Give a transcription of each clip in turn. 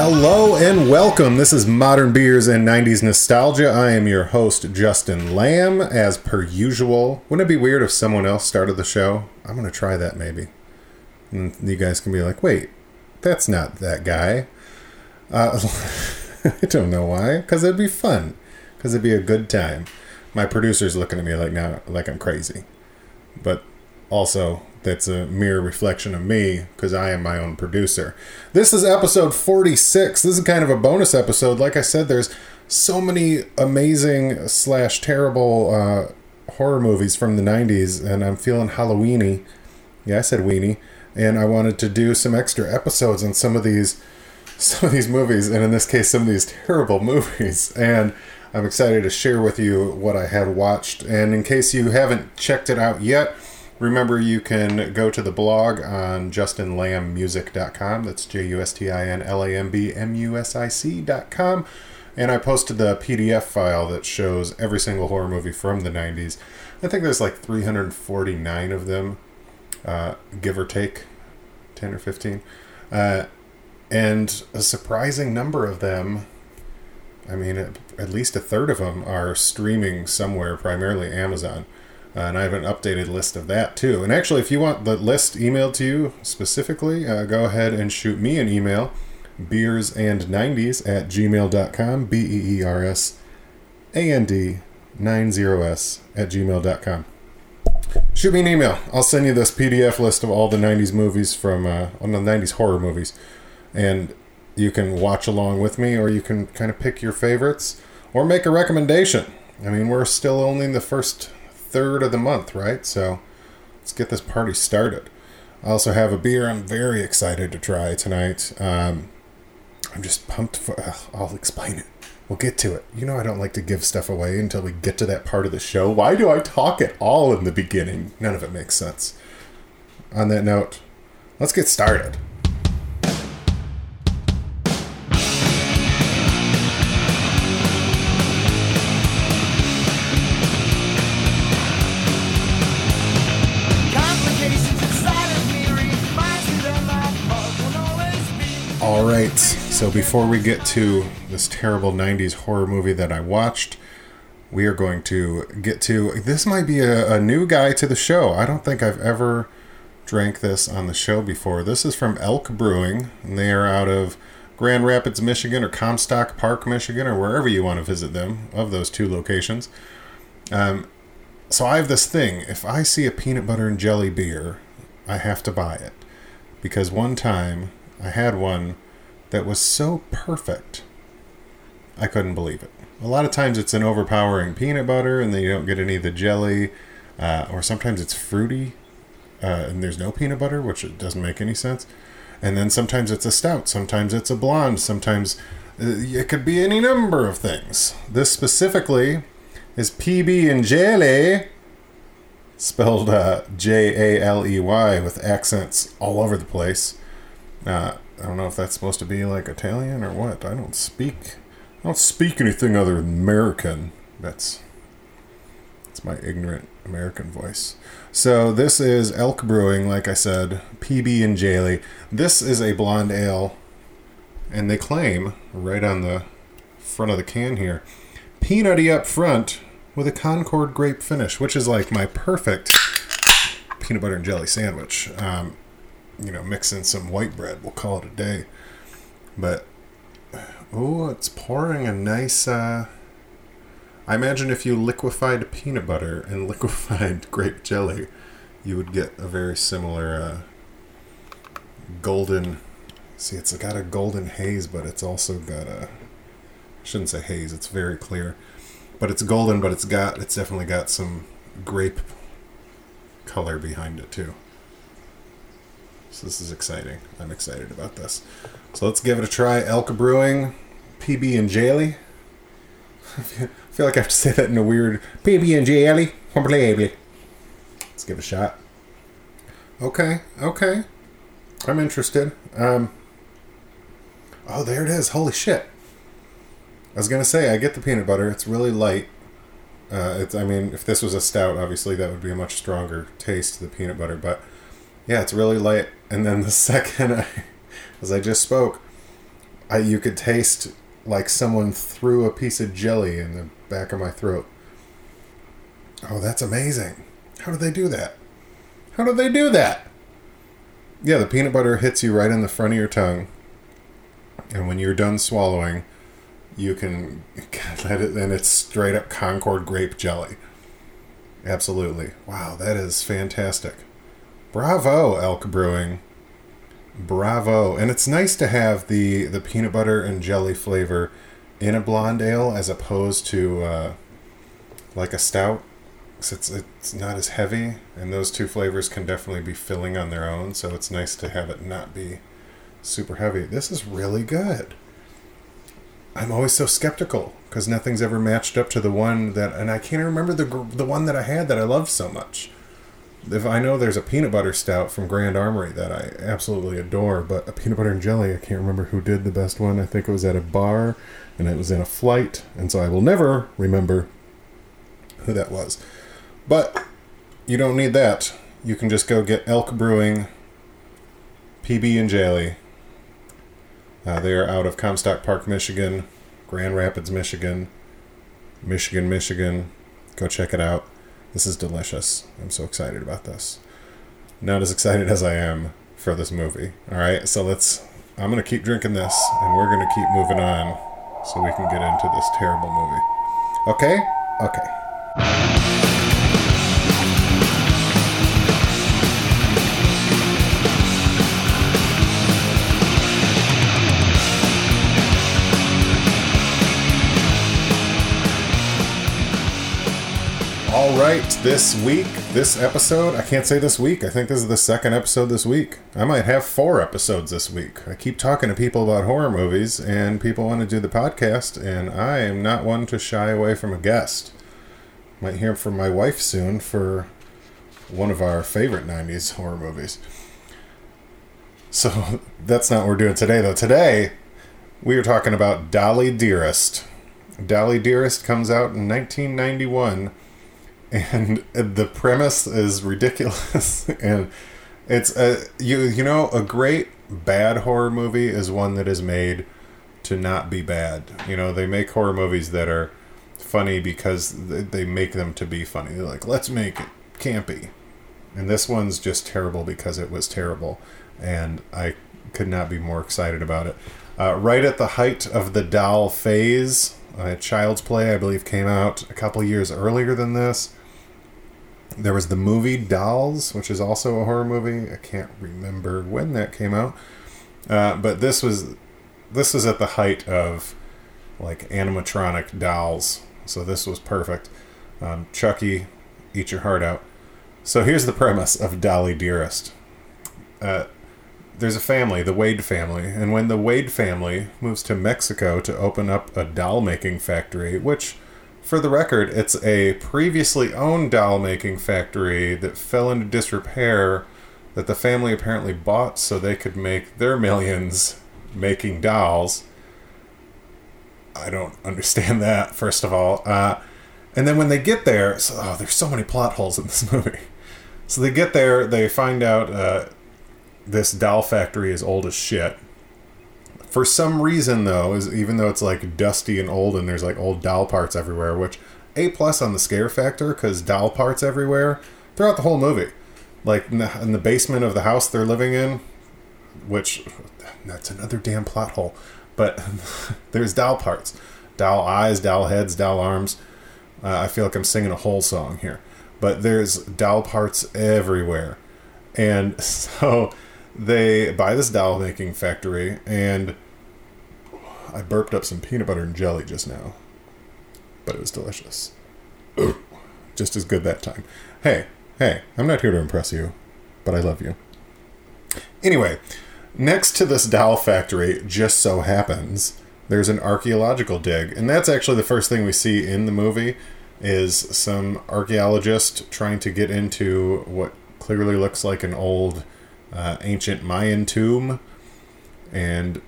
Hello and welcome. This is Modern Beers and 90s Nostalgia. I am your host, Justin Lamb, as per usual. Wouldn't it be weird if someone else started the show? I'm going to try that maybe. And you guys can be like, wait, that's not that guy. Uh, I don't know why. Because it'd be fun. Because it'd be a good time. My producer's looking at me like now, like I'm crazy. But also, that's a mere reflection of me because I am my own producer. This is episode 46. This is kind of a bonus episode. Like I said, there's so many amazing slash terrible uh, horror movies from the 90s, and I'm feeling Halloweeny. Yeah, I said weenie. And I wanted to do some extra episodes on some of these some of these movies, and in this case, some of these terrible movies. And I'm excited to share with you what I had watched. And in case you haven't checked it out yet, Remember, you can go to the blog on justinlambmusic.com. That's J U S T I N L A M B M U S I C.com. And I posted the PDF file that shows every single horror movie from the 90s. I think there's like 349 of them, uh, give or take 10 or 15. Uh, and a surprising number of them, I mean, at least a third of them are streaming somewhere, primarily Amazon. Uh, and I have an updated list of that too. And actually, if you want the list emailed to you specifically, uh, go ahead and shoot me an email beersand90s at gmail.com. B E E R S A N D 90s at gmail.com. Shoot me an email. I'll send you this PDF list of all the 90s movies from, uh, the 90s horror movies. And you can watch along with me, or you can kind of pick your favorites, or make a recommendation. I mean, we're still only in the first third of the month, right? So let's get this party started. I also have a beer I'm very excited to try tonight. Um, I'm just pumped for. I'll explain it. We'll get to it. You know, I don't like to give stuff away until we get to that part of the show. Why do I talk at all in the beginning? None of it makes sense. On that note, let's get started. So before we get to this terrible 90s horror movie that I watched, we are going to get to this might be a, a, new guy to the show. I don't think I've ever drank this on the show before. This is from Elk Brewing, and they are out of Grand Rapids, Michigan, or Comstock Park, Michigan, or wherever you want to visit them of those two locations. Um, so I have this thing. If I see a peanut butter and jelly beer, I have to buy it. Because one time I had one that was so perfect. I couldn't believe it. A lot of times it's an overpowering peanut butter and then you don't get any of the jelly, uh, or sometimes it's fruity uh, and there's no peanut butter, which doesn't make any sense. And then sometimes it's a stout, sometimes it's a blonde, sometimes uh, it could be any number of things. This specifically is PB and Jelly, spelled uh, J A L E Y with accents all over the place. Uh, I don't know if that's supposed to be like Italian or what. I don't speak. I don't speak anything other than American. That's that's my ignorant American voice. So this is Elk Brewing, like I said, PB and Jaley. This is a blonde ale, and they claim right on the front of the can here, peanutty up front with a Concord grape finish, which is like my perfect peanut butter and jelly sandwich. Um, you know, mix in some white bread. We'll call it a day. But oh, it's pouring a nice. Uh, I imagine if you liquefied peanut butter and liquefied grape jelly, you would get a very similar uh, golden. See, it's got a golden haze, but it's also got a. I shouldn't say haze. It's very clear, but it's golden. But it's got. It's definitely got some grape color behind it too. So this is exciting. I'm excited about this. So let's give it a try. Elk Brewing, PB and Jelly. I feel like I have to say that in a weird PB and Jelly. Let's give it a shot. Okay, okay. I'm interested. Um. Oh, there it is. Holy shit. I was gonna say I get the peanut butter. It's really light. Uh, it's. I mean, if this was a stout, obviously that would be a much stronger taste to the peanut butter. But yeah, it's really light. And then the second, I, as I just spoke, I, you could taste like someone threw a piece of jelly in the back of my throat. Oh, that's amazing. How do they do that? How do they do that? Yeah, the peanut butter hits you right in the front of your tongue. And when you're done swallowing, you can let it, and it's straight up Concord grape jelly. Absolutely. Wow, that is fantastic. Bravo, Elk Brewing. Bravo. And it's nice to have the, the peanut butter and jelly flavor in a blonde ale as opposed to uh, like a stout. Cause It's, it's not as heavy, and those two flavors can definitely be filling on their own, so it's nice to have it not be super heavy. This is really good. I'm always so skeptical because nothing's ever matched up to the one that, and I can't remember the the one that I had that I loved so much. If I know there's a peanut butter stout from Grand Armory that I absolutely adore, but a peanut butter and jelly, I can't remember who did the best one. I think it was at a bar, and it was in a flight, and so I will never remember who that was. But you don't need that. You can just go get Elk Brewing PB and Jelly. Uh, they are out of Comstock Park, Michigan, Grand Rapids, Michigan, Michigan, Michigan. Go check it out. This is delicious. I'm so excited about this. Not as excited as I am for this movie. All right, so let's. I'm gonna keep drinking this, and we're gonna keep moving on, so we can get into this terrible movie. Okay? Okay. Right, this week, this episode, I can't say this week. I think this is the second episode this week. I might have four episodes this week. I keep talking to people about horror movies, and people want to do the podcast, and I am not one to shy away from a guest. Might hear from my wife soon for one of our favorite 90s horror movies. So that's not what we're doing today, though. Today, we are talking about Dolly Dearest. Dolly Dearest comes out in 1991 and the premise is ridiculous. And it's a you you know a great bad horror movie is one that is made to not be bad. You know they make horror movies that are funny because they make them to be funny. They're like let's make it campy. And this one's just terrible because it was terrible. And i could not be more excited about it. Uh, right at the height of the doll phase uh, child's play i believe came out a couple years earlier than this there was the movie Dolls, which is also a horror movie. I can't remember when that came out, uh, but this was this was at the height of like animatronic dolls. So this was perfect. Um, Chucky, eat your heart out. So here's the premise of Dolly Dearest. Uh, there's a family, the Wade family, and when the Wade family moves to Mexico to open up a doll making factory, which for the record, it's a previously owned doll making factory that fell into disrepair that the family apparently bought so they could make their millions making dolls. I don't understand that, first of all. Uh, and then when they get there, so, oh, there's so many plot holes in this movie. So they get there, they find out uh, this doll factory is old as shit for some reason, though, is even though it's like dusty and old and there's like old doll parts everywhere, which a plus on the scare factor because doll parts everywhere throughout the whole movie, like in the, in the basement of the house they're living in, which that's another damn plot hole. But there's doll parts, doll eyes, doll heads, doll arms. Uh, I feel like I'm singing a whole song here, but there's doll parts everywhere, and so they buy this doll making factory, and I burped up some peanut butter and jelly just now, but it was delicious. just as good that time. Hey, hey, I'm not here to impress you, but I love you. Anyway, next to this doll factory, just so happens, there's an archaeological dig, and that's actually the first thing we see in the movie is some archaeologist trying to get into what clearly looks like an old uh, ancient Mayan tomb. And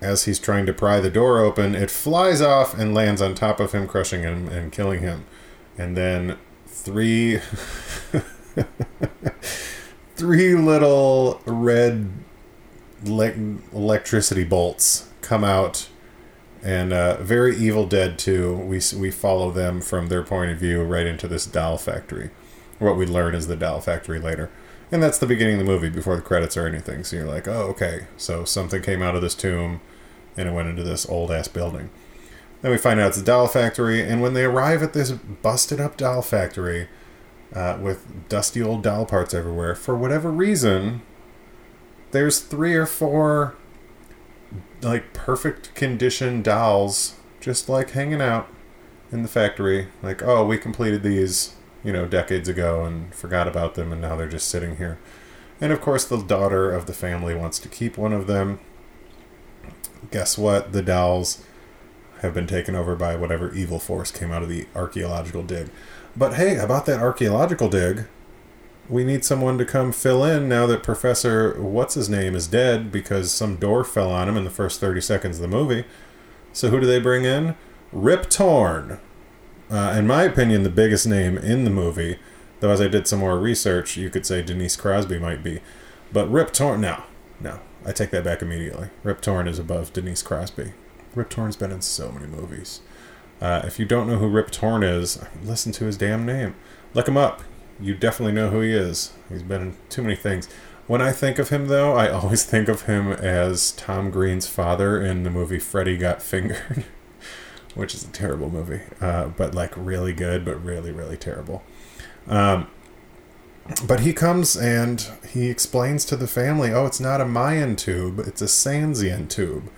as he's trying to pry the door open, it flies off and lands on top of him, crushing him and killing him. And then three. three little red le- electricity bolts come out, and uh, very Evil Dead 2, we, we follow them from their point of view right into this doll factory. What we learn is the doll factory later. And that's the beginning of the movie before the credits or anything. So you're like, oh, okay. So something came out of this tomb and it went into this old ass building. Then we find out it's a doll factory. And when they arrive at this busted up doll factory uh, with dusty old doll parts everywhere, for whatever reason, there's three or four like perfect condition dolls just like hanging out in the factory. Like, oh, we completed these you know, decades ago and forgot about them, and now they're just sitting here. And of course, the daughter of the family wants to keep one of them. Guess what? The dolls have been taken over by whatever evil force came out of the archaeological dig. But hey, about that archaeological dig, we need someone to come fill in now that Professor What's His Name is dead because some door fell on him in the first 30 seconds of the movie. So who do they bring in? Rip Torn, uh, in my opinion, the biggest name in the movie. Though, as I did some more research, you could say Denise Crosby might be. But Rip Torn, no, no. I take that back immediately. Rip Torn is above Denise Crosby. Rip Torn's been in so many movies. Uh, if you don't know who Rip Torn is, listen to his damn name. Look him up. You definitely know who he is. He's been in too many things. When I think of him, though, I always think of him as Tom Green's father in the movie Freddy Got Fingered. which is a terrible movie, uh, but like really good, but really, really terrible. Um, but he comes and he explains to the family, oh, it's not a Mayan tube, it's a Sanzian tube.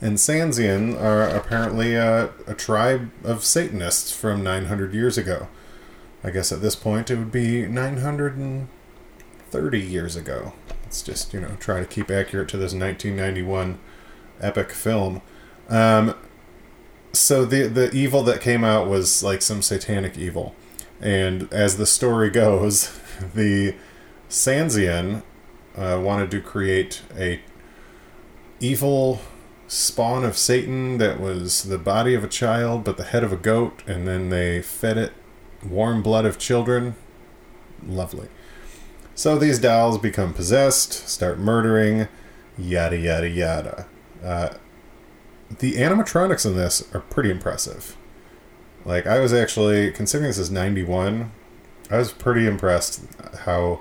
And Sanzian are apparently a, a tribe of Satanists from 900 years ago. I guess at this point it would be 930 years ago. Let's just, you know, try to keep accurate to this 1991 epic film. Um, so the the evil that came out was like some satanic evil, and as the story goes, the Sanzian uh, wanted to create a evil spawn of Satan that was the body of a child but the head of a goat, and then they fed it warm blood of children. Lovely. So these dolls become possessed, start murdering, yada yada yada. Uh, the animatronics in this are pretty impressive. Like I was actually considering this is 91, I was pretty impressed how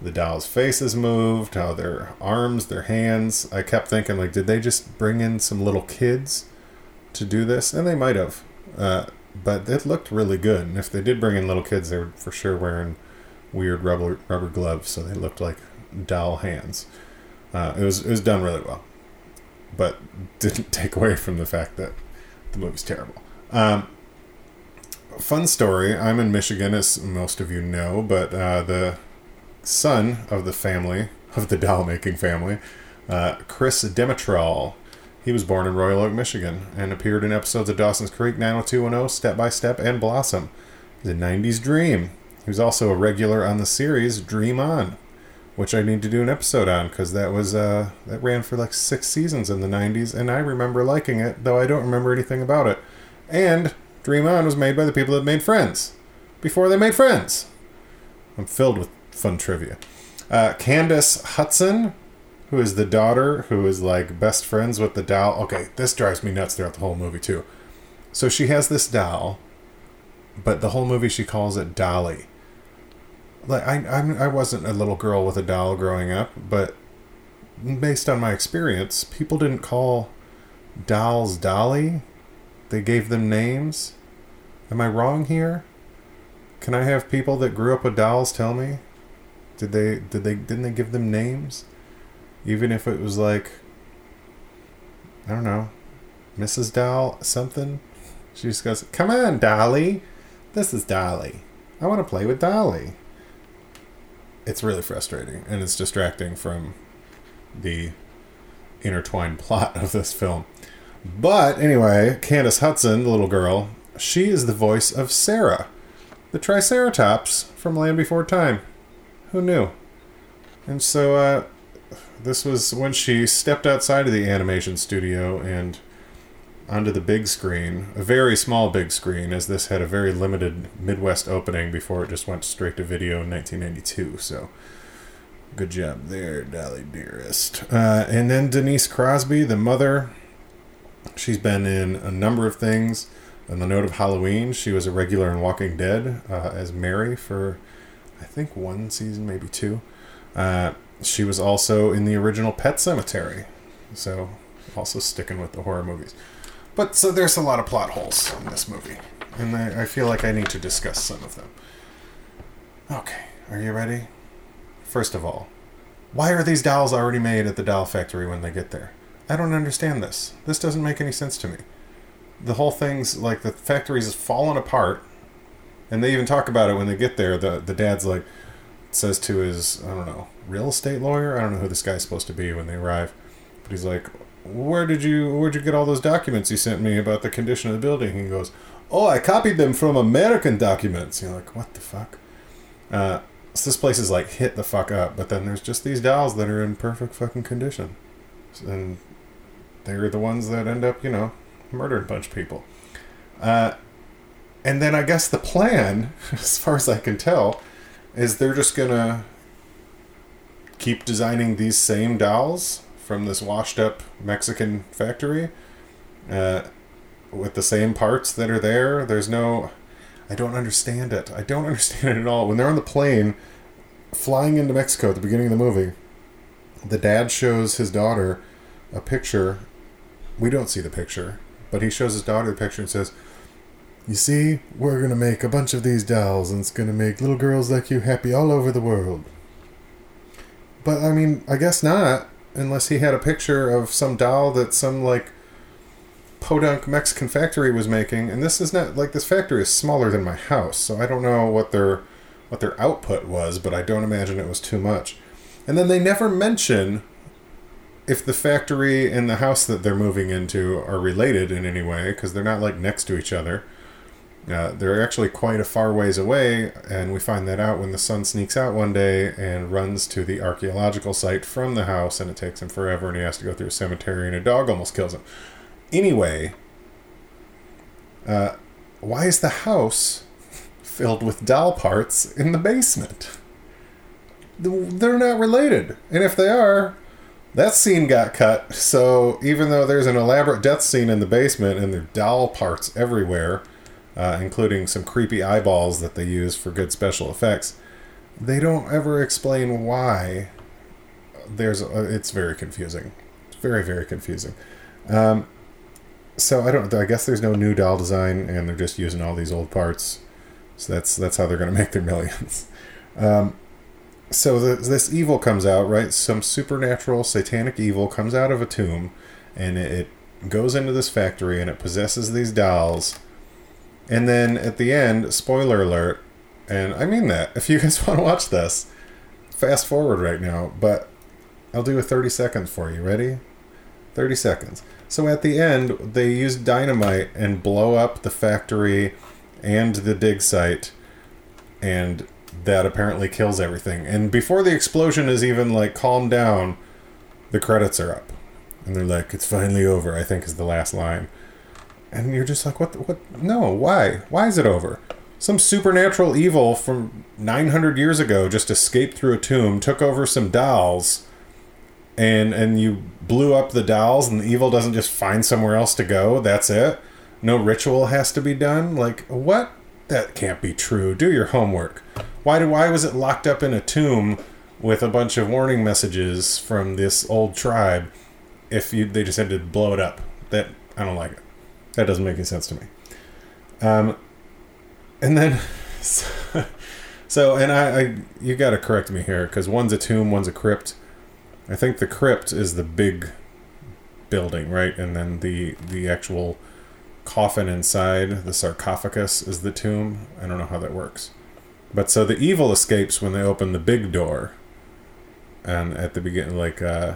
the doll's faces moved, how their arms, their hands. I kept thinking like did they just bring in some little kids to do this? And they might have. Uh, but it looked really good. And if they did bring in little kids, they were for sure wearing weird rubber rubber gloves, so they looked like doll hands. Uh, it was it was done really well but didn't take away from the fact that the movie's terrible. Um, fun story. I'm in Michigan, as most of you know, but uh, the son of the family, of the doll making family, uh, Chris Demetral, he was born in Royal Oak, Michigan, and appeared in episodes of Dawson's Creek, 90210, Step by Step, and Blossom. The 90s Dream. He was also a regular on the series Dream On which I need to do an episode on because that was uh, that ran for like six seasons in the '90s, and I remember liking it, though I don't remember anything about it. And Dream On was made by the people that made Friends before they made Friends. I'm filled with fun trivia. Uh, Candace Hutson, who is the daughter who is like best friends with the doll. Okay, this drives me nuts throughout the whole movie too. So she has this doll, but the whole movie she calls it Dolly like I I'm, I wasn't a little girl with a doll growing up, but based on my experience, people didn't call dolls Dolly. They gave them names. Am I wrong here? Can I have people that grew up with dolls tell me? Did they did they didn't they give them names? Even if it was like I don't know, Mrs. Doll something? She just goes, Come on, Dolly. This is Dolly. I want to play with Dolly it's really frustrating and it's distracting from the intertwined plot of this film. But anyway, Candace Hutson, the little girl, she is the voice of Cera, the Triceratops from Land Before Time. Who knew? And so uh, this was when she stepped outside of the animation studio and onto the big screen, a very small big screen, as this had a very limited Midwest opening before it just went straight to video in 1992. So, good job there, Dolly Dearest. Uh, and then Denise Crosby, the mother, She's been in a number of things. On the note of Halloween, she was a regular in Walking Dead uh, as Mary for, I think, one season, maybe two. Uh, she was also in the original Pet Sematary. So, also sticking with the horror movies. But so there's a lot of plot holes in this movie. And I, I feel like I need to discuss some of them. Okay, are you ready? First of all, why are these dolls already made at the doll factory when they get there? I don't understand this. This doesn't make any sense to me. The whole thing's like the factory's falling apart, and they even talk about it when they get there. The the dad's like says to his I don't know real estate lawyer. I don't know who this guy's supposed to be when they arrive, but he's like, "Where did you where'd you get all those documents you sent me about the condition of the building?" He goes, "Oh, I copied them from American documents." You're like, "What the fuck?" Uh, so this place is like hit the fuck up, but then there's just these dolls that are in perfect fucking condition, and they're the ones that end up, you know, murdering a bunch of people. Uh, and then I guess the plan, as far as I can tell, is they're just gonna keep designing these same dolls from this washed up Mexican factory uh, with the same parts that are there. There's no. I don't understand it. I don't understand it at all. When they're on the plane flying into Mexico at the beginning of the movie, the dad shows his daughter a picture. We don't see the picture, but he shows his daughter the picture and says, You see, we're going to make a bunch of these dolls, and it's going to make little girls like you happy all over the world. But I mean, I guess not, unless he had a picture of some doll that some like podunk Mexican factory was making. And this is not like this factory is smaller than my house, so I don't know what their what their output was, but I don't imagine it was too much. And then they never mention if the factory and the house that they're moving into are related in any way, because they're not like next to each other. Uh, they're actually quite a far ways away, and we find that out when the son sneaks out one day and runs to the archaeological site from the house, and it takes him forever, and he has to go through a cemetery, and a dog almost kills him. Anyway, uh, why is the house filled with doll parts in the basement? They're not related, and if they are, that scene got cut. So even though there's an elaborate death scene in the basement and there are doll parts everywhere uh, including some creepy eyeballs that they use for good special effects. They don't ever explain why. There's a, it's very confusing, it's very very confusing. Um, so I don't. I guess there's no new doll design, and they're just using all these old parts. So that's that's how they're going to make their millions. Um, so the, this evil comes out, right? Some supernatural satanic evil comes out of a tomb, and it, it goes into this factory, and it possesses these dolls and then at the end, spoiler alert, and I mean that. If you guys want to watch this, fast forward right now, but I'll do a 30 seconds for you. Ready? 30 seconds. So at the end, they use dynamite and blow up the factory and the dig site, and that apparently kills everything. And before the explosion is even like calmed down, the credits are up. And they're like, it's finally over, I think is the last line and you're just like, what? What? No, why? Why is it over? Some supernatural evil from 900 years ago just escaped through a tomb, took over some dolls, and and you blew up the dolls, and the evil doesn't just find somewhere else to go. That's it. No ritual has to be done. Like what? That can't be true. Do your homework. Why do? Why was it locked up in a tomb with a bunch of warning messages from this old tribe? If you they just had to blow it up, that I don't like it. That doesn't make any sense to me. Um, and then, so, so and I, I you got to correct me here because one's a tomb, one's a crypt. I think the crypt is the big building, right? And then the the actual coffin inside the sarcophagus is the tomb. I don't know how that works. But so the evil escapes when they open the big door. And at the beginning, like, uh,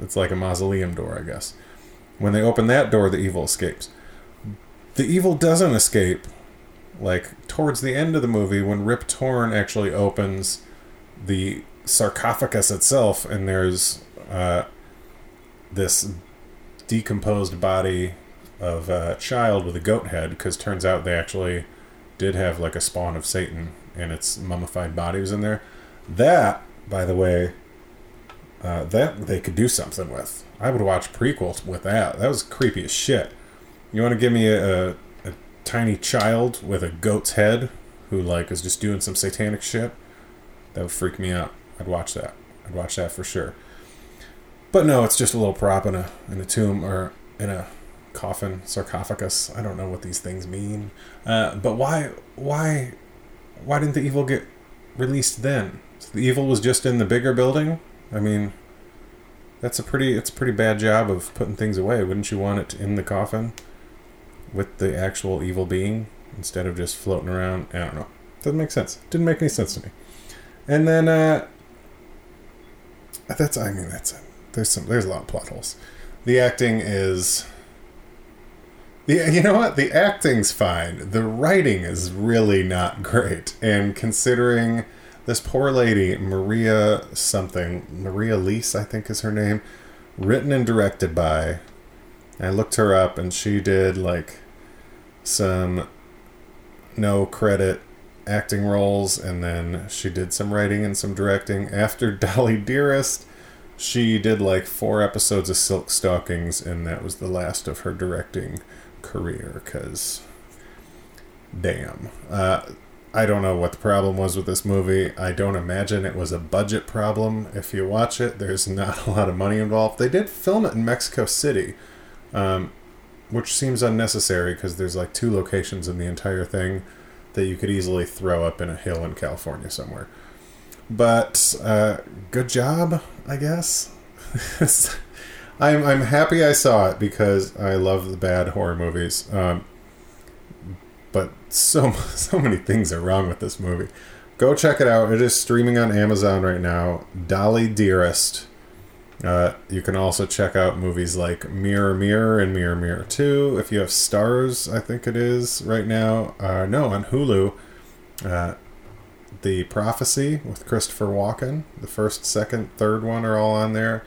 it's like a mausoleum door, I guess. When they open that door, the evil escapes the evil doesn't escape. Like towards the end of the movie, when Rip Torn actually opens the sarcophagus itself, and there's uh, this decomposed body of a child with a goat head, because turns out they actually did have like a spawn of Satan, and its mummified body was in there. That, by the way, uh, that they could do something with. I would watch prequels with that. That was creepy as shit. You want to give me a, a, a tiny child with a goat's head who like is just doing some satanic shit? That would freak me out. I'd watch that. I'd watch that for sure. But no, it's just a little prop in a in a tomb or in a coffin sarcophagus. I don't know what these things mean. Uh, but why why why didn't the evil get released then? So the evil was just in the bigger building. I mean, that's a pretty it's a pretty bad job of putting things away. Wouldn't you want it in the coffin with the actual evil being instead of just floating around? I don't know. Doesn't make sense. Didn't make any sense to me. And then uh that's I mean that's there's some there's a lot of plot holes. The acting is the you know what the acting's fine. The writing is really not great, and considering this poor lady Maria something Maria Lease I think is her name, written and directed by. I looked her up, and she did like some no credit acting roles, and then she did some writing and some directing. After Dolly Dearest, she did like four episodes of Silk Stockings, and that was the last of her directing career. Because, damn, uh, I don't know what the problem was with this movie. I don't imagine it was a budget problem. If you watch it, there's not a lot of money involved. They did film it in Mexico City. Um, which seems unnecessary because there's like two locations in the entire thing that you could easily throw up in a hill in California somewhere. But uh, good job, I guess. I'm I'm happy I saw it because I love the bad horror movies. Um, but so so many things are wrong with this movie. Go check it out. It is streaming on Amazon right now. Dolly Dearest. Uh, you can also check out movies like Mirror Mirror and Mirror Mirror 2 if you have Starz, I think it is right now. Uh, no, on Hulu. Uh, the Prophecy with Christopher Walken. The first, second, third one are all on there.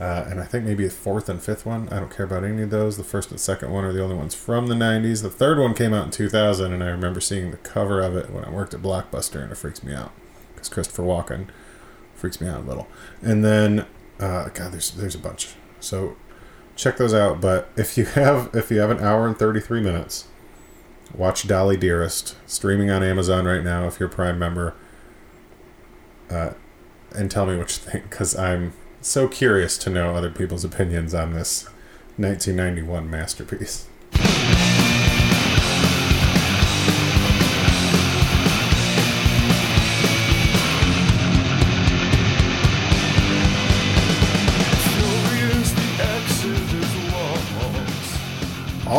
Uh, and I think maybe the fourth and fifth one. I don't care about any of those. The first and second one are the only ones from the 90s. The third one came out in 2000, and I remember seeing the cover of it when I worked at Blockbuster, and it freaks me out because Christopher Walken freaks me out a little. And then uh, God, there's there's a bunch. So check those out. But if you have if you have an hour and thirty three minutes, watch Dolly Dearest streaming on Amazon right now. If you're a Prime member, uh, and tell me what you think because I'm so curious to know other people's opinions on this 1991 masterpiece.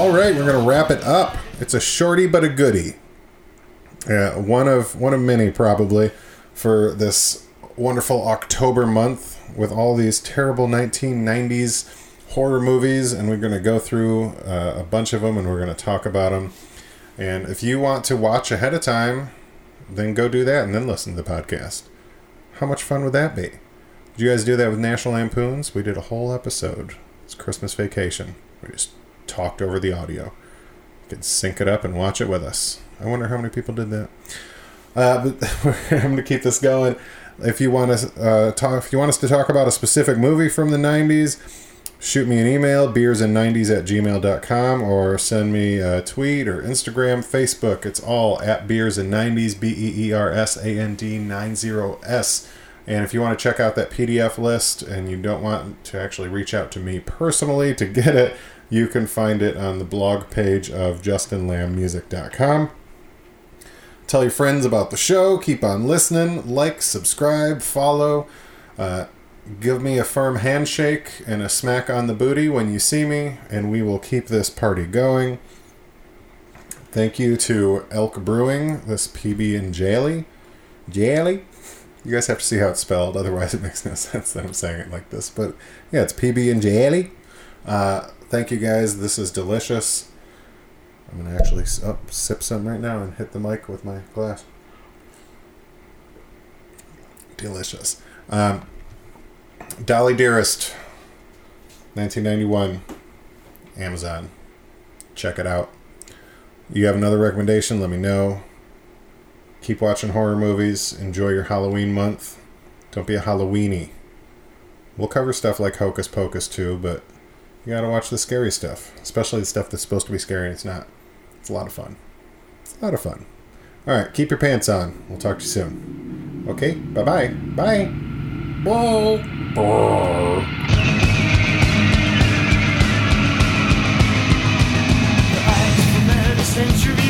All right, we're gonna wrap it up. It's a shorty but a goodie. Uh, one of one of many probably for this wonderful October month with all these terrible 1990s horror movies, and we're gonna go through uh, a bunch of them, and we're gonna talk about them. And if you want to watch ahead of time, then go do that, and then listen to the podcast. How much fun would that be? Did you guys do that with National Lampoons? We did a whole episode. It's Christmas Vacation. We just talked over the audio. You can sync it up and watch it with us. I wonder how many people did that. Uh, but I'm going to keep this going. If you want to uh, talk, if you want us to talk about a specific movie from the '90s, shoot me an email beersand90s at gmail.com or send me a tweet or Instagram, Facebook. It's all at beers and 90s, B E E R S A N D 90 S. And if you want to check out that PDF list and you don't want to actually reach out to me personally to get it, you can find it on the blog page of justinlambmusic.com. Tell your friends about the show. Keep on listening. Like, subscribe, follow. Uh, give me a firm handshake and a smack on the booty when you see me, and we will keep this party going. Thank you to Elk Brewing, this PB and Jelly. Jelly? You guys have to see how it's spelled, otherwise, it makes no sense that I'm saying it like this. But yeah, it's PB and Jelly. Uh, thank you guys. This is delicious. I'm to actually oh, sip some right now and hit the mic with my glass. Delicious. Um, Dolly Dearest, 1991, Amazon. Check it out. You have another recommendation? Let me know. Keep watching horror movies. Enjoy your Halloween month. Don't be a Halloweeny. We'll cover stuff like Hocus Pocus too, but you gotta watch the scary stuff, especially the stuff that's supposed to be scary and it's not. It's a lot of fun. It's a lot of fun. All right, keep your pants on. We'll talk to you soon. Okay, bye-bye. Bye. Bye. Bye. century